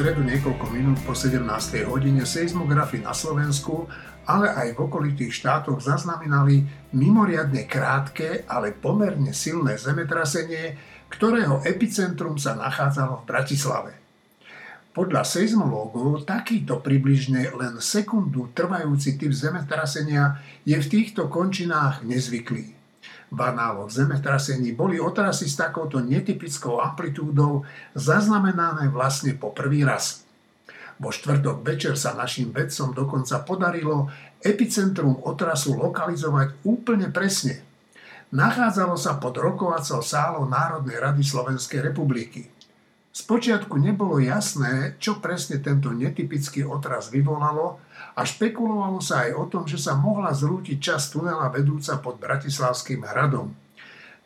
stredu niekoľko minút po 17. hodine seizmografy na Slovensku, ale aj v okolitých štátoch zaznamenali mimoriadne krátke, ale pomerne silné zemetrasenie, ktorého epicentrum sa nachádzalo v Bratislave. Podľa seizmológov takýto približne len sekundu trvajúci typ zemetrasenia je v týchto končinách nezvyklý. V análoch zemetrasení boli otrasy s takouto netypickou amplitúdou zaznamenané vlastne po prvý raz. Vo štvrtok večer sa našim vedcom dokonca podarilo epicentrum otrasu lokalizovať úplne presne. Nachádzalo sa pod rokovacou sálou Národnej rady Slovenskej republiky. Spočiatku nebolo jasné, čo presne tento netypický otras vyvolalo a špekulovalo sa aj o tom, že sa mohla zrútiť časť tunela vedúca pod Bratislavským hradom.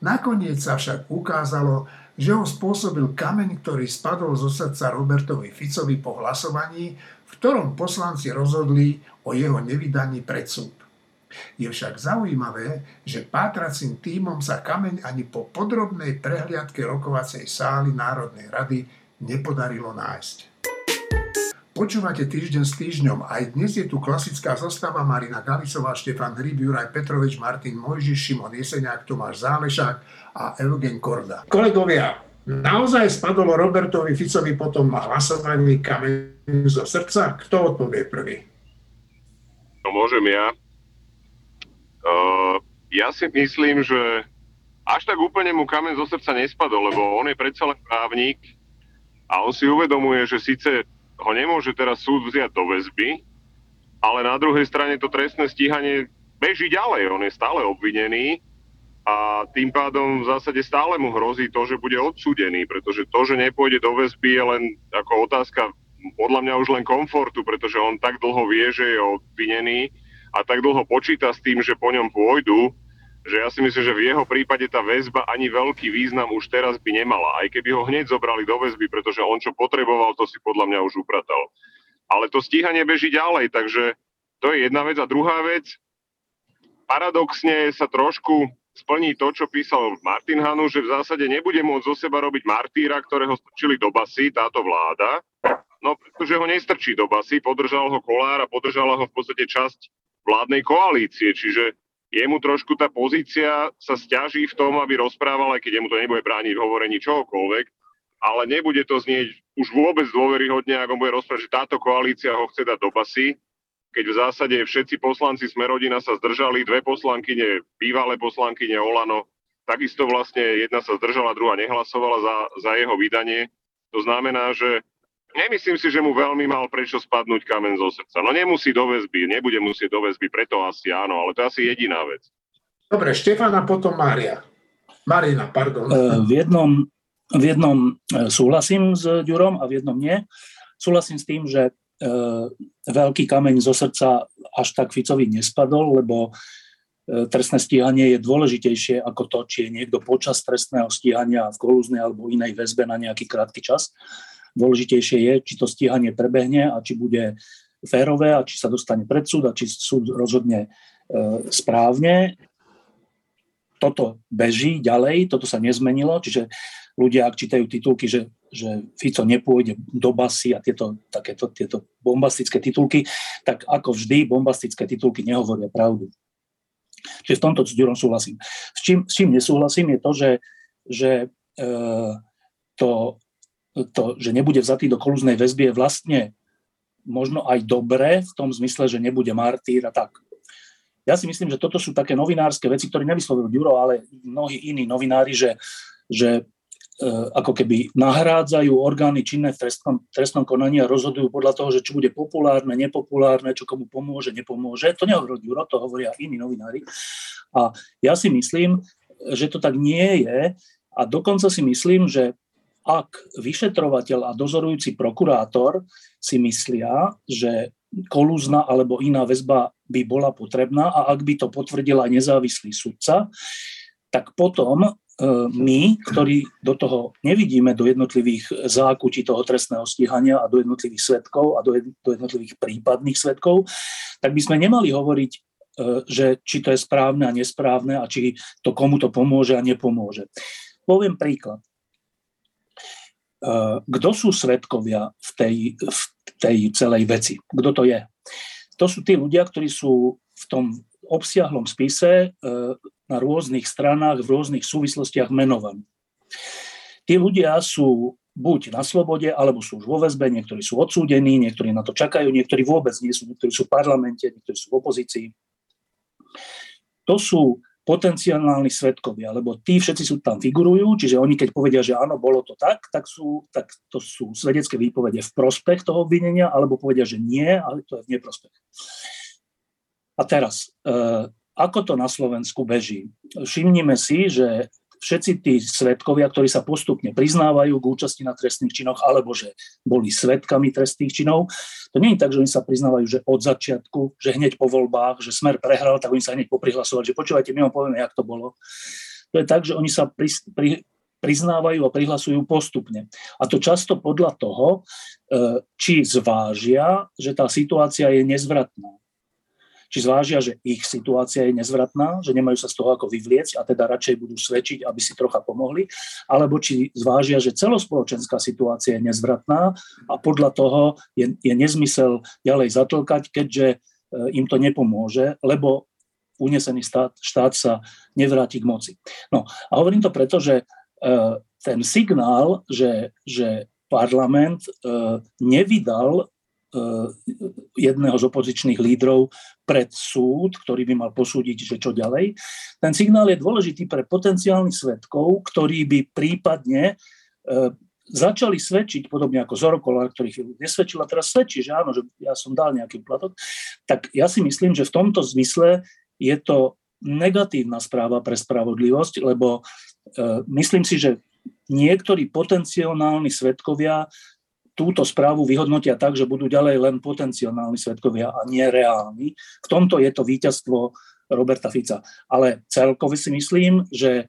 Nakoniec sa však ukázalo, že ho spôsobil kameň, ktorý spadol zo srdca Robertovi Ficovi po hlasovaní, v ktorom poslanci rozhodli o jeho nevydaní pred súd. Je však zaujímavé, že pátracím týmom sa kameň ani po podrobnej prehliadke rokovacej sály Národnej rady nepodarilo nájsť. Počúvate týždeň s týždňom. Aj dnes je tu klasická zostava Marina Galisová, Štefan Hryb, Juraj Petrovič, Martin Mojžiš, Šimon Jeseniak, Tomáš Zálešák a Eugen Korda. Kolegovia, naozaj spadlo Robertovi Ficovi potom hlasovaní kameň zo srdca? Kto odpovie prvý? To môžem ja. Uh, ja si myslím, že až tak úplne mu kamen zo srdca nespadol, lebo on je predsa len právnik a on si uvedomuje, že síce ho nemôže teraz súd vziať do väzby, ale na druhej strane to trestné stíhanie beží ďalej. On je stále obvinený a tým pádom v zásade stále mu hrozí to, že bude odsúdený, pretože to, že nepôjde do väzby je len ako otázka podľa mňa už len komfortu, pretože on tak dlho vie, že je obvinený, a tak dlho počíta s tým, že po ňom pôjdu, že ja si myslím, že v jeho prípade tá väzba ani veľký význam už teraz by nemala. Aj keby ho hneď zobrali do väzby, pretože on čo potreboval, to si podľa mňa už upratal. Ale to stíhanie beží ďalej, takže to je jedna vec. A druhá vec, paradoxne sa trošku splní to, čo písal Martin Hanu, že v zásade nebude môcť zo seba robiť martýra, ktorého strčili do basy táto vláda, no pretože ho nestrčí do basy, podržal ho Kolár a podržala ho v podstate časť vládnej koalície. Čiže jemu trošku tá pozícia sa stiaží v tom, aby rozprával, aj keď jemu to nebude brániť v hovorení čohokoľvek, ale nebude to znieť už vôbec dôveryhodne, ako bude rozprávať, že táto koalícia ho chce dať do basy, keď v zásade všetci poslanci Smerodina sa zdržali, dve poslankyne, bývalé poslankyne Olano, takisto vlastne jedna sa zdržala, druhá nehlasovala za, za jeho vydanie. To znamená, že Nemyslím si, že mu veľmi mal prečo spadnúť kamen zo srdca. No nemusí do väzby, nebude musieť do väzby, preto asi áno, ale to je asi jediná vec. Dobre, Štefana, potom Mária. Marina, pardon. E, v jednom, v jednom e, súhlasím s Ďurom a v jednom nie. Súhlasím s tým, že e, veľký kameň zo srdca až tak Ficovi nespadol, lebo trestné stíhanie je dôležitejšie ako to, či je niekto počas trestného stíhania v kolúznej alebo inej väzbe na nejaký krátky čas. Dôležitejšie je, či to stíhanie prebehne a či bude férové a či sa dostane pred súd a či súd rozhodne e, správne. Toto beží ďalej, toto sa nezmenilo, čiže ľudia, ak čítajú titulky, že, že Fico nepôjde do basy a tieto, takéto, tieto bombastické titulky, tak ako vždy bombastické titulky nehovoria pravdu. Čiže v tomto s Ďurom súhlasím. S čím, s čím nesúhlasím je to, že, že e, to to, že nebude vzatý do kolúznej väzby je vlastne možno aj dobré v tom zmysle, že nebude martýr a tak. Ja si myslím, že toto sú také novinárske veci, ktoré nevyslovil Ďuro, ale mnohí iní novinári, že, že e, ako keby nahrádzajú orgány činné v trestnom, trestnom konaní a rozhodujú podľa toho, že čo bude populárne, nepopulárne, čo komu pomôže, nepomôže. To nehovorí Ďuro, to hovoria iní novinári. A ja si myslím, že to tak nie je a dokonca si myslím, že ak vyšetrovateľ a dozorujúci prokurátor si myslia, že kolúzna alebo iná väzba by bola potrebná a ak by to potvrdil aj nezávislý sudca, tak potom e, my, ktorí do toho nevidíme do jednotlivých zákutí toho trestného stíhania a do jednotlivých svetkov a do jednotlivých prípadných svetkov, tak by sme nemali hovoriť, e, že či to je správne a nesprávne a či to komu to pomôže a nepomôže. Poviem príklad. Kto sú svetkovia v tej, v tej celej veci? Kto to je? To sú tí ľudia, ktorí sú v tom obsiahlom spise na rôznych stranách, v rôznych súvislostiach menovaní. Tí ľudia sú buď na slobode, alebo sú už vo väzbe, niektorí sú odsúdení, niektorí na to čakajú, niektorí vôbec nie sú, niektorí sú v parlamente, niektorí sú v opozícii. To sú potenciálni svetkovia, lebo tí všetci sú tam figurujú, čiže oni keď povedia, že áno, bolo to tak, tak, sú, tak to sú svedecké výpovede v prospech toho obvinenia, alebo povedia, že nie, ale to je v neprospech. A teraz, e, ako to na Slovensku beží? Všimnime si, že všetci tí svetkovia, ktorí sa postupne priznávajú k účasti na trestných činoch, alebo že boli svetkami trestných činov, to nie je tak, že oni sa priznávajú, že od začiatku, že hneď po voľbách, že smer prehral, tak oni sa hneď poprihlasovali, že počúvajte, my vám povieme, jak to bolo. To je tak, že oni sa pri, pri, priznávajú a prihlasujú postupne. A to často podľa toho, e, či zvážia, že tá situácia je nezvratná či zvážia, že ich situácia je nezvratná, že nemajú sa z toho ako vyvliecť a teda radšej budú svedčiť, aby si trocha pomohli, alebo či zvážia, že celospoločenská situácia je nezvratná a podľa toho je, je nezmysel ďalej zatlkať, keďže e, im to nepomôže, lebo unesený štát, štát sa nevráti k moci. No a hovorím to preto, že e, ten signál, že, že parlament e, nevydal jedného z opozičných lídrov pred súd, ktorý by mal posúdiť, že čo ďalej. Ten signál je dôležitý pre potenciálnych svetkov, ktorí by prípadne eh, začali svedčiť, podobne ako Zorokola, ktorý chvíľu nesvedčil a teraz svedčí, že áno, že ja som dal nejaký platok, tak ja si myslím, že v tomto zmysle je to negatívna správa pre spravodlivosť, lebo e, myslím si, že niektorí potenciálni svetkovia túto správu vyhodnotia tak, že budú ďalej len potenciálni svetkovia a nie reálni. V tomto je to víťazstvo Roberta Fica. Ale celkovo si myslím, že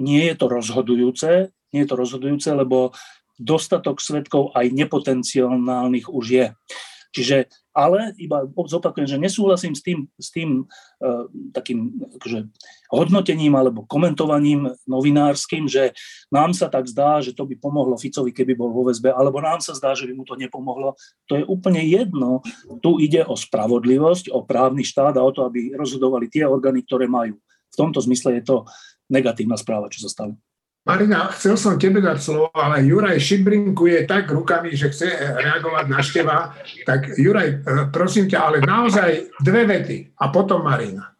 nie je to rozhodujúce, nie je to rozhodujúce, lebo dostatok svetkov aj nepotenciálnych už je. Čiže, ale iba zopakujem, že nesúhlasím s tým, s tým uh, takým akože, hodnotením alebo komentovaním novinárskym, že nám sa tak zdá, že to by pomohlo Ficovi, keby bol vo väzbe, alebo nám sa zdá, že by mu to nepomohlo. To je úplne jedno. Tu ide o spravodlivosť, o právny štát a o to, aby rozhodovali tie orgány, ktoré majú. V tomto zmysle je to negatívna správa, čo sa stalo. Marina, chcel som tebe dať slovo, ale Juraj šibrinkuje tak rukami, že chce reagovať na števa. Tak Juraj, eh, prosím ťa, ale naozaj dve vety a potom Marina.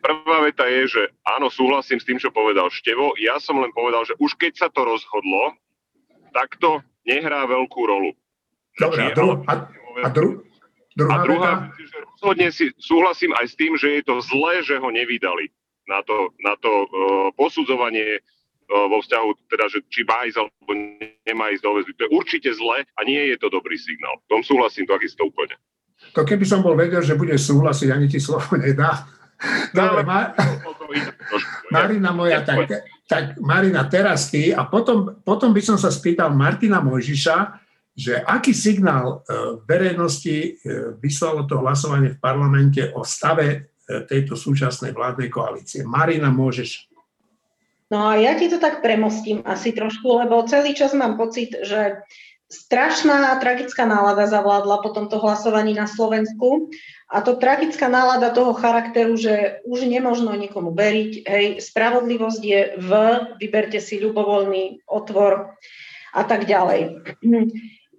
Prvá veta je, že áno, súhlasím s tým, čo povedal Števo. Ja som len povedal, že už keď sa to rozhodlo, tak to nehrá veľkú rolu. Dobre, a, dru- a, a, dru- druhá, a druhá veta? že rozhodne si súhlasím aj s tým, že je to zlé, že ho nevydali na to, na to uh, posudzovanie vo vzťahu, teda, že či má ísť alebo nemá ísť do väzby. To je určite zle a nie je to dobrý signál. V tom súhlasím takisto úplne. To keby som bol vedel, že bude súhlasiť, ani ti slovo nedá. Dobre, Ma- Marina moja, tak, tak Marina, teraz ty a potom, potom by som sa spýtal Martina Mojžiša, že aký signál e, verejnosti e, vyslalo to hlasovanie v parlamente o stave e, tejto súčasnej vládnej koalície. Marina, môžeš No a ja ti to tak premostím asi trošku, lebo celý čas mám pocit, že strašná tragická nálada zavládla po tomto hlasovaní na Slovensku a to tragická nálada toho charakteru, že už nemožno nikomu veriť, hej, spravodlivosť je v, vyberte si ľubovoľný otvor a tak ďalej.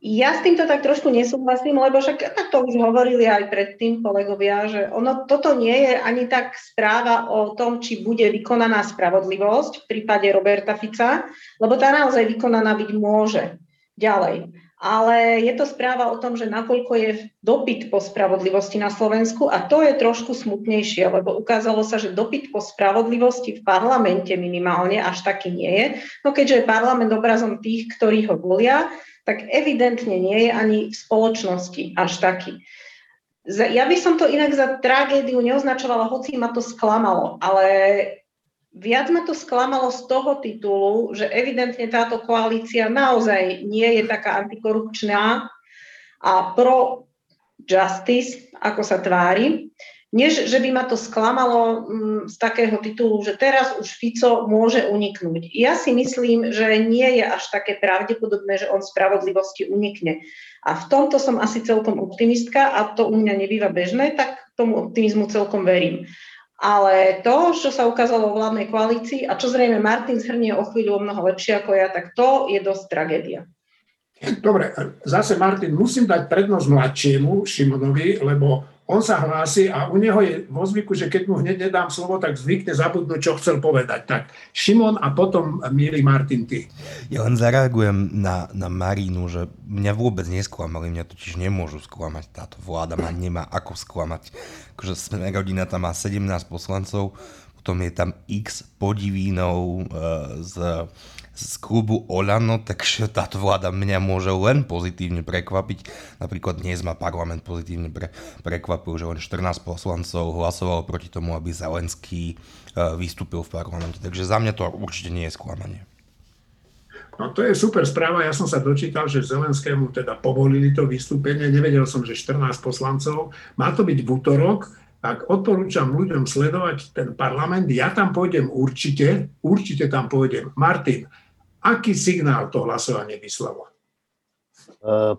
Ja s týmto tak trošku nesúhlasím, lebo však to už hovorili aj predtým kolegovia, že ono, toto nie je ani tak správa o tom, či bude vykonaná spravodlivosť v prípade Roberta Fica, lebo tá naozaj vykonaná byť môže ďalej. Ale je to správa o tom, že nakoľko je dopyt po spravodlivosti na Slovensku a to je trošku smutnejšie, lebo ukázalo sa, že dopyt po spravodlivosti v parlamente minimálne až taký nie je. No keďže je parlament obrazom tých, ktorí ho volia, tak evidentne nie je ani v spoločnosti až taký. Ja by som to inak za tragédiu neoznačovala, hoci ma to sklamalo, ale viac ma to sklamalo z toho titulu, že evidentne táto koalícia naozaj nie je taká antikorupčná a pro justice, ako sa tvári. než že by ma to sklamalo mm, z takého titulu, že teraz už Fico môže uniknúť. Ja si myslím, že nie je až také pravdepodobné, že on spravodlivosti unikne. A v tomto som asi celkom optimistka a to u mňa nebýva bežné, tak tomu optimizmu celkom verím. Ale to, čo sa ukázalo vo vládnej koalícii a čo zrejme Martin zhrnie o chvíľu o mnoho lepšie ako ja, tak to je dosť tragédia. Dobre, zase Martin, musím dať prednosť mladšiemu Šimonovi, lebo on sa hlási a u neho je vo zvyku, že keď mu hneď nedám slovo, tak zvykne zabudnúť, čo chcel povedať. Tak Šimon a potom milý Martin, ty. Ja len zareagujem na, na Marínu, že mňa vôbec nesklamali, mňa totiž nemôžu sklamať. Táto vláda ma nemá ako sklamať. Akože sme rodina tam má 17 poslancov, potom je tam x podivínov e, z z klubu Olano, takže táto vláda mňa môže len pozitívne prekvapiť. Napríklad dnes ma parlament pozitívne pre, prekvapil, že len 14 poslancov hlasovalo proti tomu, aby Zelenský uh, vystúpil v parlamente. Takže za mňa to určite nie je sklamanie. No to je super správa. Ja som sa dočítal, že Zelenskému teda povolili to vystúpenie. Nevedel som, že 14 poslancov. Má to byť v útorok tak odporúčam ľuďom sledovať ten parlament. Ja tam pôjdem určite, určite tam pôjdem. Martin, Aký signál to hlasovanie vyslalo? Uh,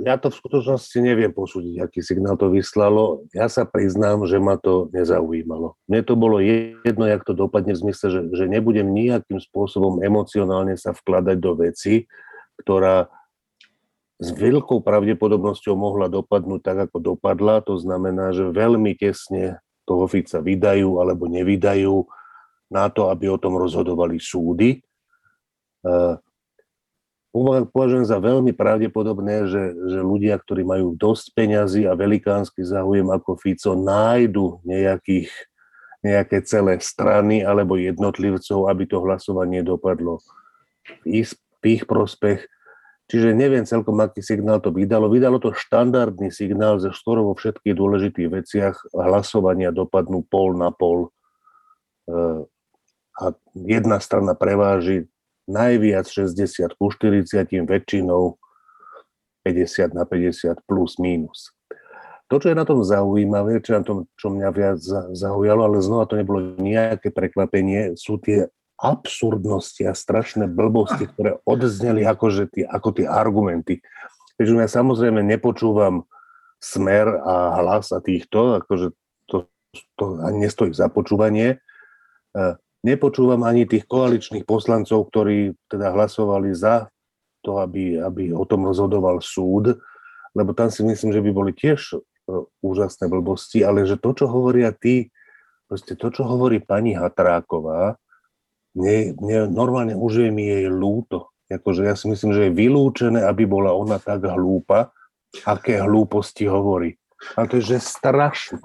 ja to v skutočnosti neviem posúdiť, aký signál to vyslalo. Ja sa priznám, že ma to nezaujímalo. Mne to bolo jedno, jak to dopadne v zmysle, že, že nebudem nejakým spôsobom emocionálne sa vkladať do veci, ktorá s veľkou pravdepodobnosťou mohla dopadnúť tak, ako dopadla. To znamená, že veľmi tesne toho Fica vydajú alebo nevydajú na to, aby o tom rozhodovali súdy. Považujem za veľmi pravdepodobné, že, že ľudia, ktorí majú dosť peňazí a velikánsky záujem ako Fico, nájdu nejakých, nejaké celé strany alebo jednotlivcov, aby to hlasovanie dopadlo v ich, v ich prospech. Čiže neviem celkom, aký signál to vydalo. Vydalo to štandardný signál, že skoro vo všetkých dôležitých veciach hlasovania dopadnú pol na pol eh, a jedna strana preváži najviac 60 ku 40, väčšinou 50 na 50 plus minus. To, čo je na tom zaujímavé, čo, na tom, čo mňa viac zaujalo, ale znova to nebolo nejaké prekvapenie, sú tie absurdnosti a strašné blbosti, ktoré odzneli akože tie, ako tie argumenty. Takže ja samozrejme nepočúvam smer a hlas a týchto, akože to, to nestojí za počúvanie. Nepočúvam ani tých koaličných poslancov, ktorí teda hlasovali za to, aby, aby o tom rozhodoval súd, lebo tam si myslím, že by boli tiež e, úžasné blbosti, ale že to, čo hovoria tí, proste to, čo hovorí pani Hatráková, mne, mne normálne už je mi jej lúto. Akože ja si myslím, že je vylúčené, aby bola ona tak hlúpa, aké hlúposti hovorí. Ale to je, že strašné.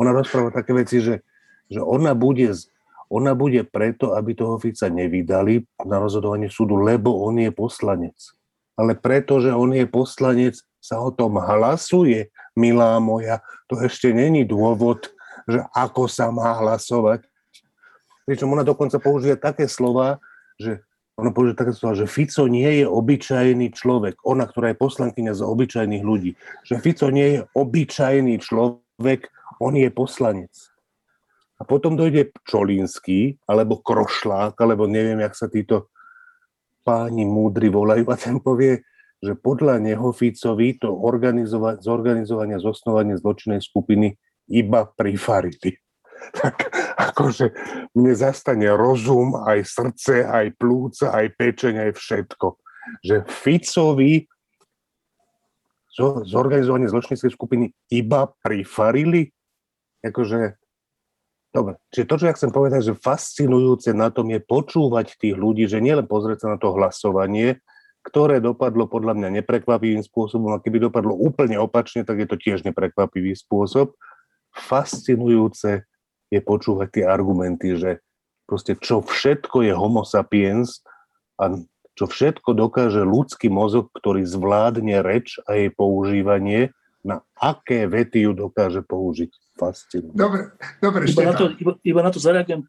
Ona rozpráva také veci, že, že ona bude ona bude preto, aby toho Fica nevydali na rozhodovanie súdu, lebo on je poslanec. Ale preto, že on je poslanec, sa o tom hlasuje, milá moja. To ešte není dôvod, že ako sa má hlasovať. Pričom ona dokonca použije také slova, že ona použije také slova, že Fico nie je obyčajný človek. Ona, ktorá je poslankyňa za obyčajných ľudí. Že Fico nie je obyčajný človek, on je poslanec. A potom dojde Čolínsky, alebo Krošlák, alebo neviem, jak sa títo páni múdri volajú a ten povie, že podľa neho Ficovi to organizova- zorganizovanie zosnovanie zločinnej skupiny iba prifarili. Tak akože mne zastane rozum, aj srdce, aj plúca, aj pečeň, aj všetko. Že Ficovi zorganizovanie zločinnej skupiny iba prifarili? Akože Dobre, čiže to, čo ja chcem povedať, že fascinujúce na tom je počúvať tých ľudí, že nielen pozrieť sa na to hlasovanie, ktoré dopadlo podľa mňa neprekvapivým spôsobom, a keby dopadlo úplne opačne, tak je to tiež neprekvapivý spôsob. Fascinujúce je počúvať tie argumenty, že proste čo všetko je homo sapiens a čo všetko dokáže ľudský mozog, ktorý zvládne reč a jej používanie, na aké vety ju dokáže použiť fascinuje. Dobre, dobre iba, na to, iba, iba na to zareagujem e,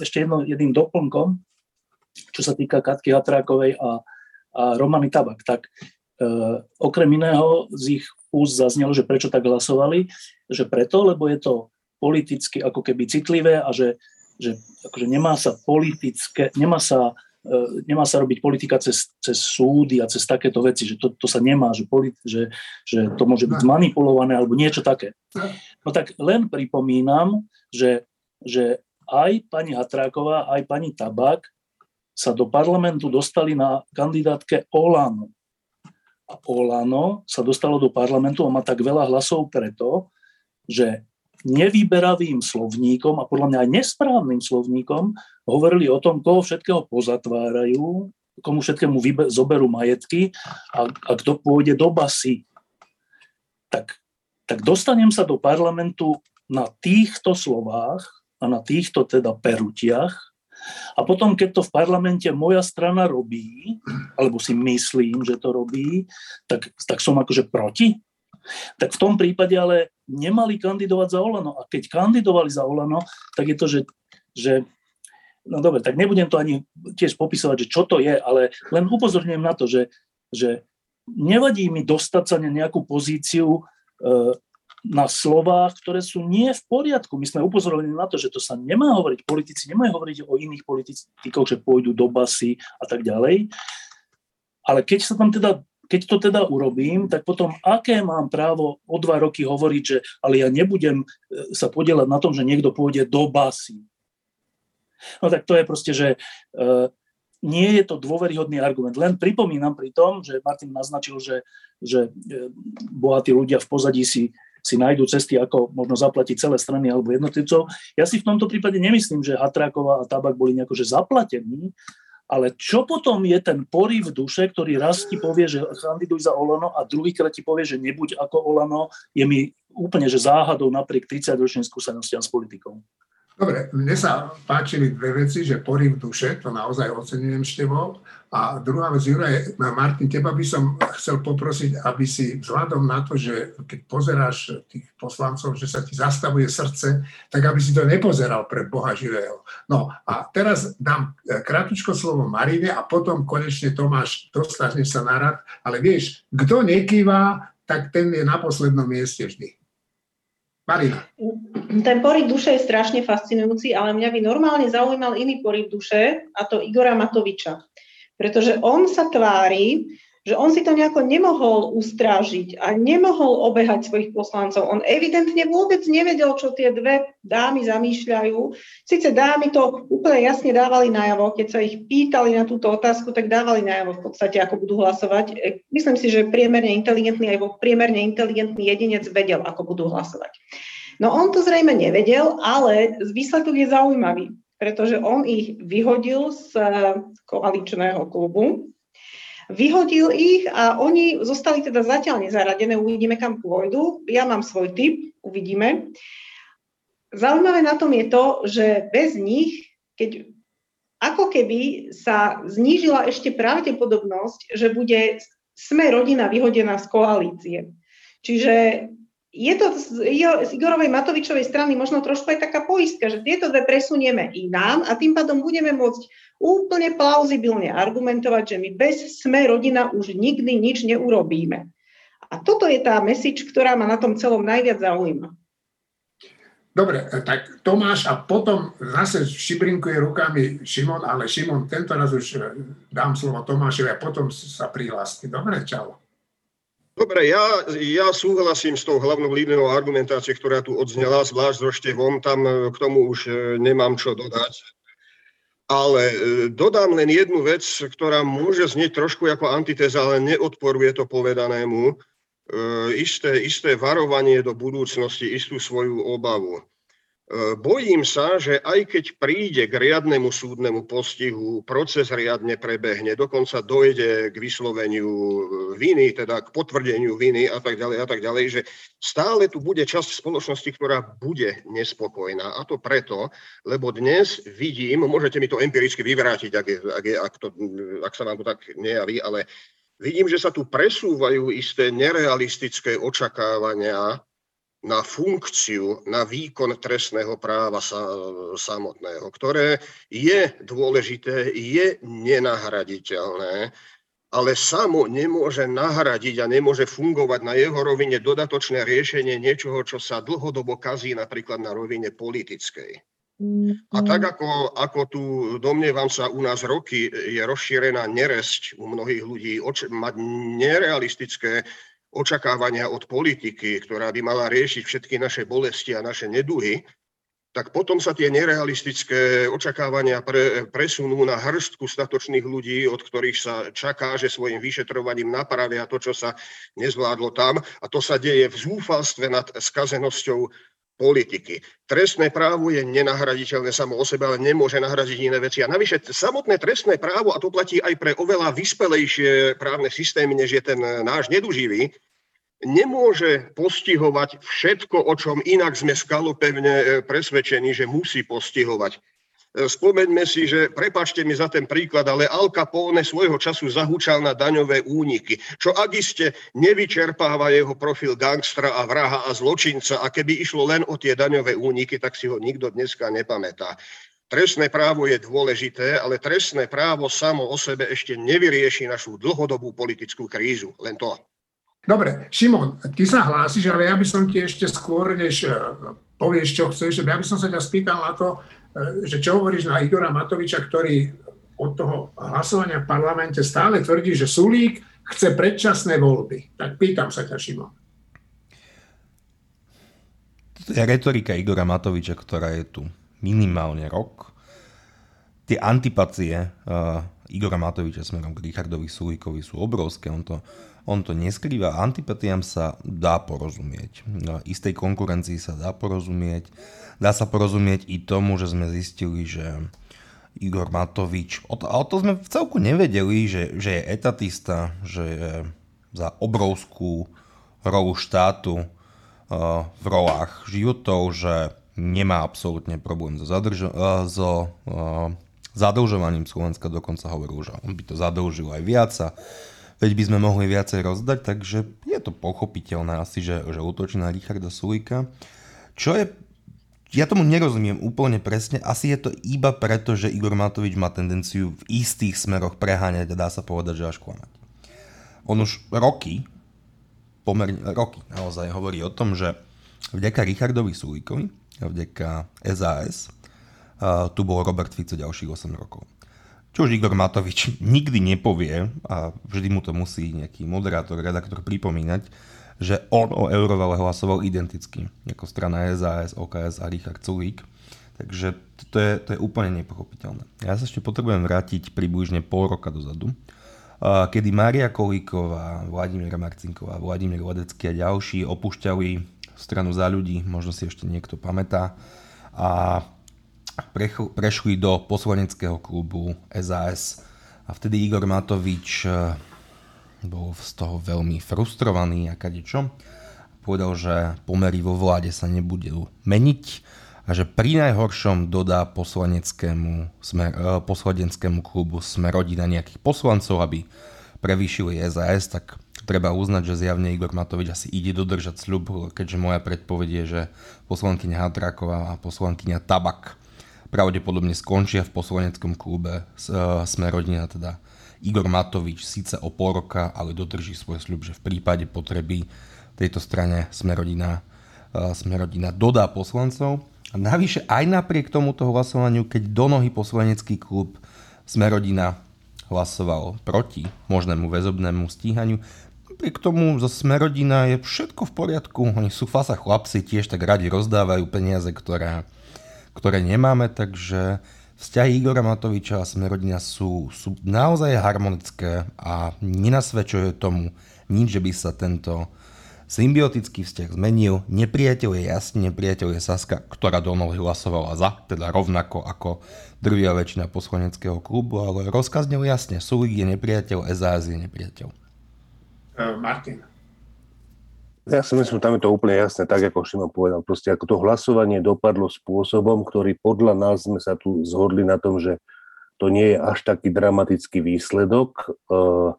ešte jedno, jedným doplnkom, čo sa týka Katky Hatrákovej a, a Romany Tabak. Tak e, okrem iného z ich úst zaznelo, že prečo tak hlasovali, že preto, lebo je to politicky ako keby citlivé a že, že akože nemá sa politické, nemá sa, nemá sa robiť politika cez, cez súdy a cez takéto veci, že to, to sa nemá, že, politi- že, že to môže byť zmanipulované alebo niečo také. No tak len pripomínam, že, že aj pani Hatráková, aj pani Tabak sa do parlamentu dostali na kandidátke Olano. A Olano sa dostalo do parlamentu a má tak veľa hlasov preto, že nevyberavým slovníkom a podľa mňa aj nesprávnym slovníkom hovorili o tom, koho všetkého pozatvárajú, komu všetkému vybe- zoberú majetky a, a kto pôjde do basy. Tak, tak dostanem sa do parlamentu na týchto slovách a na týchto teda perutiach a potom, keď to v parlamente moja strana robí, alebo si myslím, že to robí, tak, tak som akože proti. Tak v tom prípade ale nemali kandidovať za Olano. A keď kandidovali za Olano, tak je to, že, že no dobre, tak nebudem to ani tiež popisovať, že čo to je, ale len upozorňujem na to, že, že nevadí mi dostať sa na nejakú pozíciu e, na slovách, ktoré sú nie v poriadku. My sme upozorili na to, že to sa nemá hovoriť, politici nemajú hovoriť o iných politikoch, že pôjdu do basy a tak ďalej. Ale keď sa tam teda keď to teda urobím, tak potom aké mám právo o dva roky hovoriť, že ale ja nebudem e, sa podielať na tom, že niekto pôjde do basy. No tak to je proste, že uh, nie je to dôveryhodný argument. Len pripomínam pri tom, že Martin naznačil, že, že e, bohatí ľudia v pozadí si si nájdú cesty, ako možno zaplatiť celé strany alebo jednotlivcov. Ja si v tomto prípade nemyslím, že Hatráková a Tabak boli nejako že zaplatení, ale čo potom je ten poriv duše, ktorý raz ti povie, že kandiduj za Olano a druhýkrát ti povie, že nebuď ako Olano, je mi úplne že záhadou napriek 30-ročným skúsenostiam s politikou. Dobre, mne sa páčili dve veci, že poriv duše, to naozaj ocenujem s tebou. A druhá vec, Juraj, Martin, teba by som chcel poprosiť, aby si vzhľadom na to, že keď pozeráš tých poslancov, že sa ti zastavuje srdce, tak aby si to nepozeral pre Boha živého. No a teraz dám krátko slovo Marine a potom konečne Tomáš, dostaneš sa na rad, ale vieš, kto nekýva, tak ten je na poslednom mieste vždy. Marina. Ten poryv duše je strašne fascinujúci, ale mňa by normálne zaujímal iný poryv duše, a to Igora Matoviča. Pretože on sa tvári, že on si to nejako nemohol ustrážiť a nemohol obehať svojich poslancov. On evidentne vôbec nevedel, čo tie dve dámy zamýšľajú. Sice dámy to úplne jasne dávali najavo, keď sa ich pýtali na túto otázku, tak dávali najavo v podstate, ako budú hlasovať. E, myslím si, že priemerne inteligentný, aj priemerne inteligentný jedinec vedel, ako budú hlasovať. No on to zrejme nevedel, ale výsledok je zaujímavý, pretože on ich vyhodil z koaličného klubu, Vyhodil ich a oni zostali teda zatiaľ nezaradené, uvidíme, kam pôjdu. Ja mám svoj typ, uvidíme. Zaujímavé na tom je to, že bez nich, keď ako keby sa znížila ešte pravdepodobnosť, že bude sme rodina vyhodená z koalície. Čiže je to z Igorovej Matovičovej strany možno trošku aj taká poistka, že tieto dve presunieme inám a tým pádom budeme môcť úplne plauzibilne argumentovať, že my bez sme rodina už nikdy nič neurobíme. A toto je tá message, ktorá ma na tom celom najviac zaujíma. Dobre, tak Tomáš a potom zase šibrinkuje rukami Šimon, ale Šimon, tento raz už dám slovo Tomášovi a potom sa prihláste. Dobre, čau. Dobre, ja, ja súhlasím s tou hlavnou líniou argumentácie, ktorá tu odznela, zvlášť so Števom, tam e, k tomu už e, nemám čo dodať. Ale e, dodám len jednu vec, ktorá môže znieť trošku ako antitéza, ale neodporuje to povedanému. Isté, isté varovanie do budúcnosti, istú svoju obavu. E, bojím sa, že aj keď príde k riadnemu súdnemu postihu, proces riadne prebehne, dokonca dojde k vysloveniu viny, teda k potvrdeniu viny a tak ďalej a tak ďalej, že stále tu bude časť spoločnosti, ktorá bude nespokojná. A to preto, lebo dnes vidím, môžete mi to empiricky vyvrátiť, ak, je, ak, je, ak, to, ak sa vám to tak nejaví, ale vidím, že sa tu presúvajú isté nerealistické očakávania na funkciu, na výkon trestného práva sa, samotného, ktoré je dôležité, je nenahraditeľné. ale samo nemôže nahradiť a nemôže fungovať na jeho rovine dodatočné riešenie niečoho, čo sa dlhodobo kazí napríklad na rovine politickej. A tak ako, ako tu, domnievam sa, u nás roky je rozšírená neresť u mnohých ľudí, oč- mať nerealistické očakávania od politiky, ktorá by mala riešiť všetky naše bolesti a naše neduhy, tak potom sa tie nerealistické očakávania pre, presunú na hrstku statočných ľudí, od ktorých sa čaká, že svojim vyšetrovaním napravia to, čo sa nezvládlo tam. A to sa deje v zúfalstve nad skazenosťou politiky. Trestné právo je nenahraditeľné samo o sebe, ale nemôže nahradiť iné veci. A navyše samotné trestné právo, a to platí aj pre oveľa vyspelejšie právne systémy, než je ten náš neduživý, nemôže postihovať všetko, o čom inak sme skalopevne presvedčení, že musí postihovať. E, spomeňme si, že prepačte mi za ten príklad, ale Al Capone svojho času zahúčal na daňové úniky, čo ak iste nevyčerpáva jeho profil gangstra a vraha a zločinca a keby išlo len o tie daňové úniky, tak si ho nikto dneska nepamätá. Trestné právo je dôležité, ale trestné právo samo o sebe ešte nevyrieši našu dlhodobú politickú krízu. Len to. Dobre, Šimon, ty sa hlásiš, ale ja by som ti ešte skôr, než e, povieš, čo chceš, ja by som sa ťa spýtal na to, že čo hovoríš na Igora Matoviča, ktorý od toho hlasovania v parlamente stále tvrdí, že Sulík chce predčasné voľby. Tak pýtam sa ťa, Šimon. Retorika Igora Matoviča, ktorá je tu minimálne rok. Tie antipatie uh, Igora Matoviča smerom k Richardovi Sulíkovi sú obrovské. On to on to neskrýva. Antipatiám sa dá porozumieť. Istej konkurencii sa dá porozumieť. Dá sa porozumieť i tomu, že sme zistili, že Igor Matovič, o to, o to sme v celku nevedeli, že, že je etatista, že je za obrovskú rolu štátu uh, v rolách životov, že nemá absolútne problém so, zadrž- uh, so uh, zadlžovaním Slovenska, dokonca hovoril, že on by to zadlžil aj viac veď by sme mohli viacej rozdať, takže je to pochopiteľné asi, že, že útočí na Richarda Sulika. Čo je ja tomu nerozumiem úplne presne. Asi je to iba preto, že Igor Matovič má tendenciu v istých smeroch preháňať a dá sa povedať, že až klamať. On už roky, pomerne roky naozaj hovorí o tom, že vďaka Richardovi Sulíkovi a vďaka SAS tu bol Robert Fico ďalších 8 rokov čo už Igor Matovič nikdy nepovie a vždy mu to musí nejaký moderátor, redaktor pripomínať, že on o Eurovale hlasoval identicky, ako strana SAS, OKS a Richard Sulík. Takže to je, to je úplne nepochopiteľné. Ja sa ešte potrebujem vrátiť približne pol roka dozadu, kedy Mária Kolíková, Vladimír Marcinková, Vladimír Ledecký a ďalší opúšťali stranu za ľudí, možno si ešte niekto pamätá, a prešli do poslaneckého klubu SAS a vtedy Igor Matovič eh, bol z toho veľmi frustrovaný a kadečo. Povedal, že pomery vo vláde sa nebudú meniť a že pri najhoršom dodá poslaneckému, smer, eh, poslaneckému klubu Smerodina nejakých poslancov, aby prevýšili SAS, tak treba uznať, že zjavne Igor Matovič asi ide dodržať sľub, keďže moja predpoveď je, že poslankyňa Hatráková a poslankyňa Tabak pravdepodobne skončia v poslaneckom klube uh, sme rodina, teda Igor Matovič síce o pol roka, ale dodrží svoj sľub, že v prípade potreby tejto strane Smerodina, Smerodina dodá poslancov. A navyše aj napriek tomuto hlasovaniu, keď do nohy poslanecký klub Smerodina hlasoval proti možnému väzobnému stíhaniu, napriek tomu zo Smerodina je všetko v poriadku. Oni sú fasa chlapci, tiež tak radi rozdávajú peniaze, ktoré ktoré nemáme, takže vzťahy Igora Matoviča a Smerodina sú, sú naozaj harmonické a nenasvedčuje tomu nič, že by sa tento symbiotický vzťah zmenil. Nepriateľ je jasne, nepriateľ je Saska, ktorá do hlasovala za, teda rovnako ako drvia väčšina poslaneckého klubu, ale rozkaz jasne, Sulik je nepriateľ, SAS je nepriateľ. Uh, Martin. Ja si myslím, tam je to úplne jasné, tak ako Šimon povedal. Proste ako to hlasovanie dopadlo spôsobom, ktorý podľa nás sme sa tu zhodli na tom, že to nie je až taký dramatický výsledok, eh,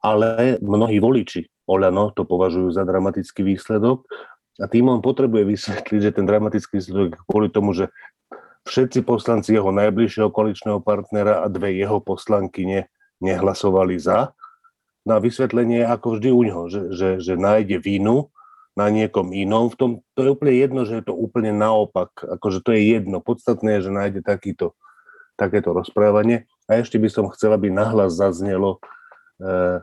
ale mnohí voliči Oľano to považujú za dramatický výsledok a tým on potrebuje vysvetliť, že ten dramatický výsledok je kvôli tomu, že všetci poslanci jeho najbližšieho koaličného partnera a dve jeho poslanky nehlasovali za na vysvetlenie ako vždy u neho, že, že, že nájde vinu na niekom inom. V tom, to je úplne jedno, že je to úplne naopak. Akože to je jedno. Podstatné je, že nájde takýto, takéto rozprávanie. A ešte by som chcel, aby nahlas zaznelo, e,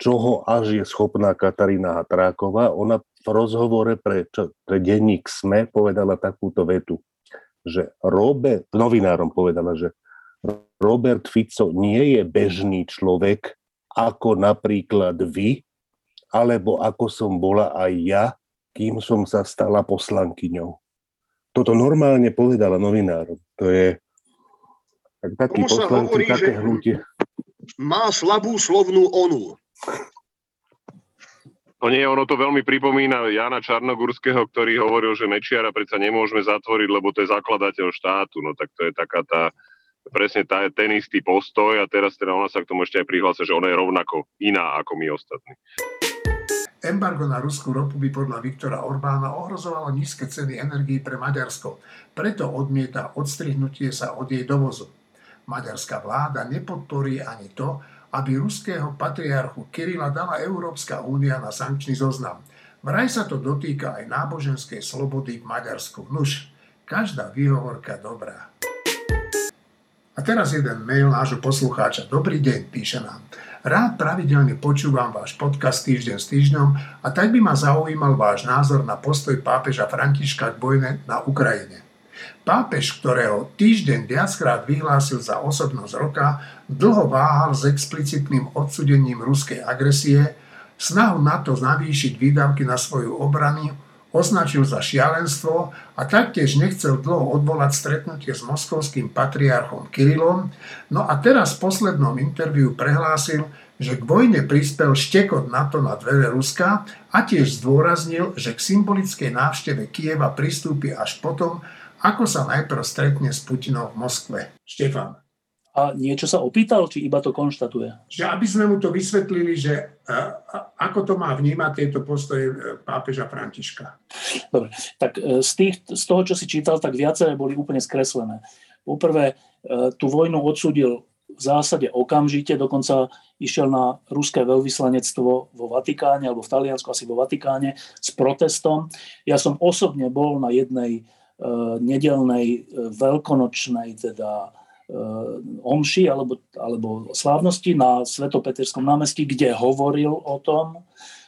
čoho až je schopná Katarína Hatráková. Ona v rozhovore pre, čo, pre denník SME povedala takúto vetu, že Robert, novinárom povedala, že Robert Fico nie je bežný človek, ako napríklad vy, alebo ako som bola aj ja, kým som sa stala poslankyňou. Toto normálne povedala novinárom. To je tak, taký poslanky, hovorí, také hnutie. Má slabú slovnú onu. To nie, ono to veľmi pripomína Jana Čarnogurského, ktorý hovoril, že Mečiara predsa nemôžeme zatvoriť, lebo to je zakladateľ štátu. No tak to je taká tá, presne tá, ten istý postoj a teraz teda ona sa k tomu ešte aj prihlása, že ona je rovnako iná ako my ostatní. Embargo na ruskú ropu by podľa Viktora Orbána ohrozovalo nízke ceny energií pre Maďarsko, preto odmieta odstrihnutie sa od jej dovozu. Maďarská vláda nepodporí ani to, aby ruského patriarchu Kirila dala Európska únia na sankčný zoznam. Vraj sa to dotýka aj náboženskej slobody v Maďarsku. Nuž, každá výhovorka dobrá. A teraz jeden mail nášho poslucháča. Dobrý deň, píše nám. Rád pravidelne počúvam váš podcast týždeň s týždňom a tak by ma zaujímal váš názor na postoj pápeža Františka k vojne na Ukrajine. Pápež, ktorého týždeň viackrát vyhlásil za osobnosť roka, dlho váhal s explicitným odsudením ruskej agresie, snahu na to navýšiť výdavky na svoju obranu označil za šialenstvo a taktiež nechcel dlho odvolať stretnutie s moskovským patriarchom Kirilom, no a teraz v poslednom interviu prehlásil, že k vojne prispel štekot NATO na dvere Ruska a tiež zdôraznil, že k symbolickej návšteve Kieva pristúpi až potom, ako sa najprv stretne s Putinom v Moskve. Štefan a niečo sa opýtal, či iba to konštatuje? Že aby sme mu to vysvetlili, že ako to má vnímať tieto postoje e, pápeža Františka. Dobre, tak e, z, tých, z toho, čo si čítal, tak viaceré boli úplne skreslené. Poprvé, e, tú vojnu odsúdil v zásade okamžite, dokonca išiel na ruské veľvyslanectvo vo Vatikáne, alebo v Taliansku, asi vo Vatikáne, s protestom. Ja som osobne bol na jednej uh, nedelnej, uh, veľkonočnej, teda omši alebo, alebo slávnosti na Svetopeterskom námestí, kde hovoril o tom,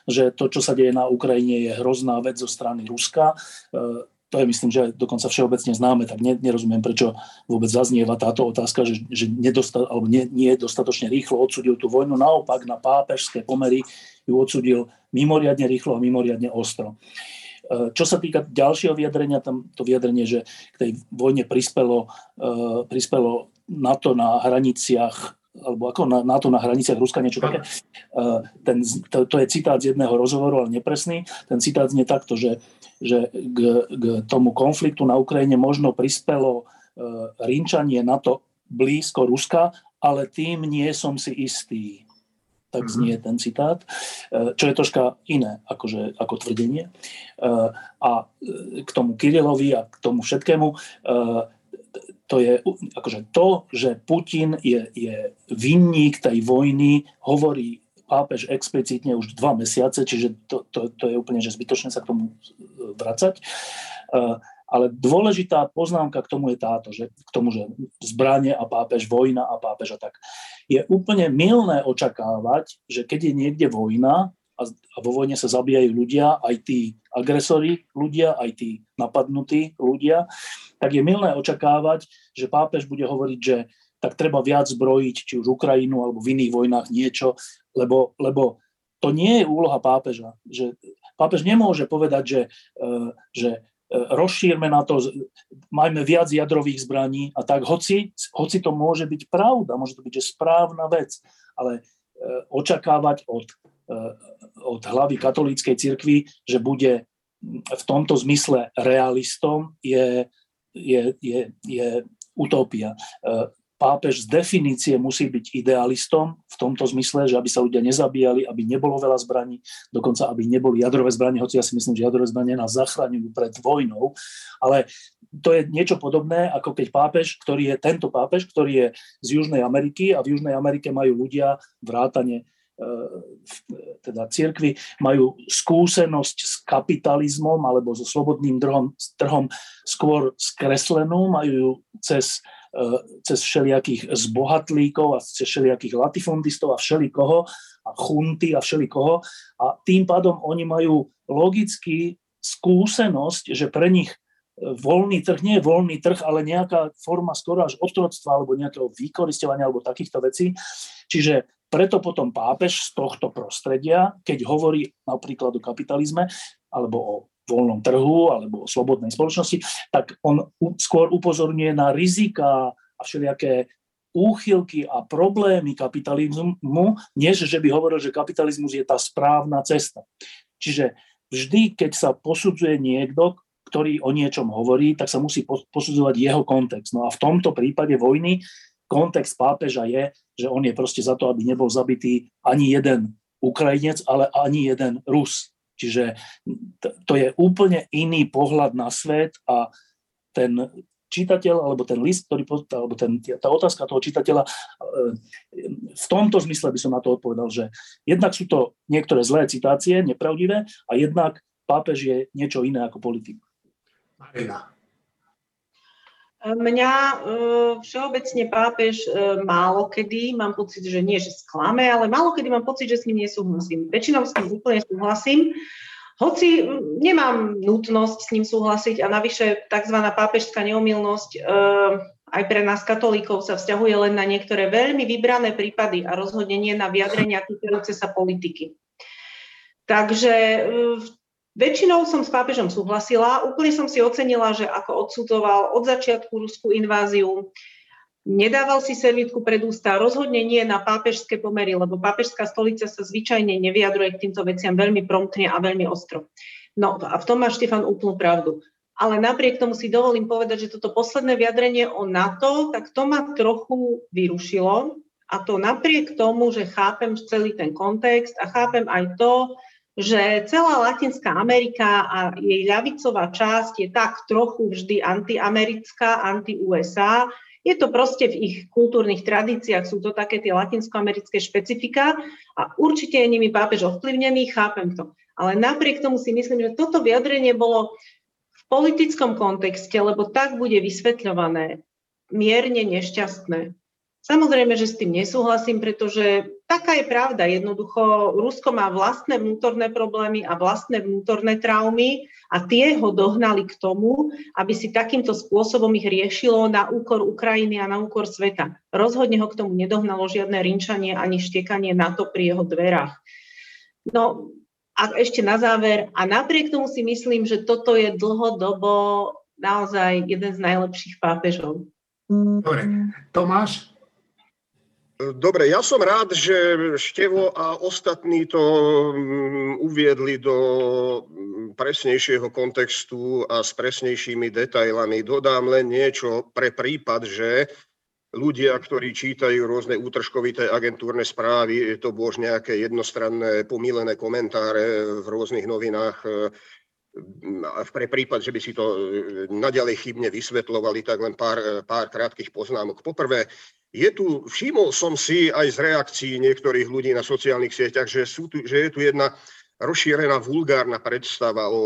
že to, čo sa deje na Ukrajine, je hrozná vec zo strany Ruska. Eh, to je myslím, že dokonca všeobecne známe, tak nerozumiem, prečo vôbec zaznieva táto otázka, že, že nedosta, alebo nie, nie dostatočne rýchlo odsudil tú vojnu. Naopak na pápežské pomery ju odsudil mimoriadne rýchlo a mimoriadne ostro. Eh, čo sa týka ďalšieho vyjadrenia, tam to vyjadrenie, že k tej vojne prispelo, eh, prispelo NATO na hraniciach alebo ako na, NATO na hraniciach Ruska, niečo také. Eh, ten, to, to je citát z jedného rozhovoru, ale nepresný. Ten citát znie takto, že, že k, k tomu konfliktu na Ukrajine možno prispelo rinčanie NATO blízko Ruska, ale tým nie som si istý tak mhm. znie ten citát, e, čo je troška iné akože, ako tvrdenie. E, a e, k tomu Kirilovi a k tomu všetkému, to je akože to, že Putin je, je vinník tej vojny, hovorí pápež explicitne už dva mesiace, čiže to, to, to je úplne že zbytočné sa k tomu vracať. Ale dôležitá poznámka k tomu je táto, že k tomu, že zbranie a pápež, vojna a pápež a tak. Je úplne milné očakávať, že keď je niekde vojna a, vo vojne sa zabíjajú ľudia, aj tí agresori ľudia, aj tí napadnutí ľudia, tak je milné očakávať, že pápež bude hovoriť, že tak treba viac zbrojiť, či už Ukrajinu alebo v iných vojnách niečo, lebo, lebo to nie je úloha pápeža. Že pápež nemôže povedať, že, e, že rozšírme na to, majme viac jadrových zbraní a tak, hoci, hoci to môže byť pravda, môže to byť že správna vec, ale e, očakávať od, e, od hlavy katolíckej cirkvi, že bude v tomto zmysle realistom, je, je, je, je utopia pápež z definície musí byť idealistom v tomto zmysle, že aby sa ľudia nezabíjali, aby nebolo veľa zbraní, dokonca aby neboli jadrové zbranie, hoci ja si myslím, že jadrové zbranie nás zachraňujú pred vojnou, ale to je niečo podobné, ako keď pápež, ktorý je tento pápež, ktorý je z Južnej Ameriky a v Južnej Amerike majú ľudia vrátane teda cirkvi majú skúsenosť s kapitalizmom alebo so slobodným trhom, trhom skôr skreslenú, majú ju cez, cez všelijakých zbohatlíkov a cez všelijakých latifundistov a všelikoho a chunty a všelikoho a tým pádom oni majú logicky skúsenosť, že pre nich voľný trh nie je voľný trh, ale nejaká forma skoro až otroctva alebo nejakého vykoristovania alebo takýchto vecí. Čiže preto potom pápež z tohto prostredia, keď hovorí napríklad o kapitalizme alebo o voľnom trhu alebo slobodnej spoločnosti, tak on skôr upozorňuje na rizika a všelijaké úchylky a problémy kapitalizmu, než že by hovoril, že kapitalizmus je tá správna cesta. Čiže vždy, keď sa posudzuje niekto, ktorý o niečom hovorí, tak sa musí posudzovať jeho kontext. No a v tomto prípade vojny kontext pápeža je, že on je proste za to, aby nebol zabitý ani jeden Ukrajinec, ale ani jeden Rus. Čiže to je úplne iný pohľad na svet a ten čitateľ, alebo ten list, ktorý, alebo ten, tá otázka toho čitateľa, e, v tomto zmysle by som na to odpovedal, že jednak sú to niektoré zlé citácie, nepravdivé, a jednak pápež je niečo iné ako politik. Marina. Mňa e, všeobecne pápež e, málo kedy, mám pocit, že nie, že sklame, ale málo kedy mám pocit, že s ním nesúhlasím. Väčšinou s ním úplne súhlasím, hoci nemám nutnosť s ním súhlasiť a navyše tzv. pápežská neomilnosť e, aj pre nás katolíkov sa vzťahuje len na niektoré veľmi vybrané prípady a rozhodne nie na vyjadrenia týkajúce sa politiky. Takže Väčšinou som s pápežom súhlasila, úplne som si ocenila, že ako odsudzoval od začiatku ruskú inváziu, nedával si servítku pred ústa, rozhodne nie na pápežské pomery, lebo pápežská stolica sa zvyčajne nevyjadruje k týmto veciam veľmi promptne a veľmi ostro. No a v tom má Štefan úplnú pravdu. Ale napriek tomu si dovolím povedať, že toto posledné vyjadrenie o NATO, tak to ma trochu vyrušilo. A to napriek tomu, že chápem celý ten kontext a chápem aj to, že celá Latinská Amerika a jej ľavicová časť je tak trochu vždy antiamerická, anti-USA. Je to proste v ich kultúrnych tradíciách, sú to také tie latinskoamerické špecifika a určite je nimi pápež ovplyvnený, chápem to. Ale napriek tomu si myslím, že toto vyjadrenie bolo v politickom kontexte, lebo tak bude vysvetľované, mierne nešťastné. Samozrejme, že s tým nesúhlasím, pretože taká je pravda. Jednoducho, Rusko má vlastné vnútorné problémy a vlastné vnútorné traumy a tie ho dohnali k tomu, aby si takýmto spôsobom ich riešilo na úkor Ukrajiny a na úkor sveta. Rozhodne ho k tomu nedohnalo žiadne rinčanie ani štekanie NATO pri jeho dverách. No a ešte na záver, a napriek tomu si myslím, že toto je dlhodobo naozaj jeden z najlepších pápežov. Dobre. Tomáš? Dobre, ja som rád, že Števo a ostatní to mm, uviedli do mm, presnejšieho kontextu a s presnejšími detailami. Dodám len niečo pre prípad, že ľudia, ktorí čítajú rôzne útržkovité agentúrne správy, to bolo nejaké jednostranné pomílené komentáre v rôznych novinách, e, pre prípad, že by si to e, naďalej chybne vysvetlovali, tak len pár, pár krátkých poznámok. Poprvé, je tu, všimol som si aj z reakcií niektorých ľudí na sociálnych sieťach, že, sú tu, že je tu jedna rozšírená vulgárna predstava o,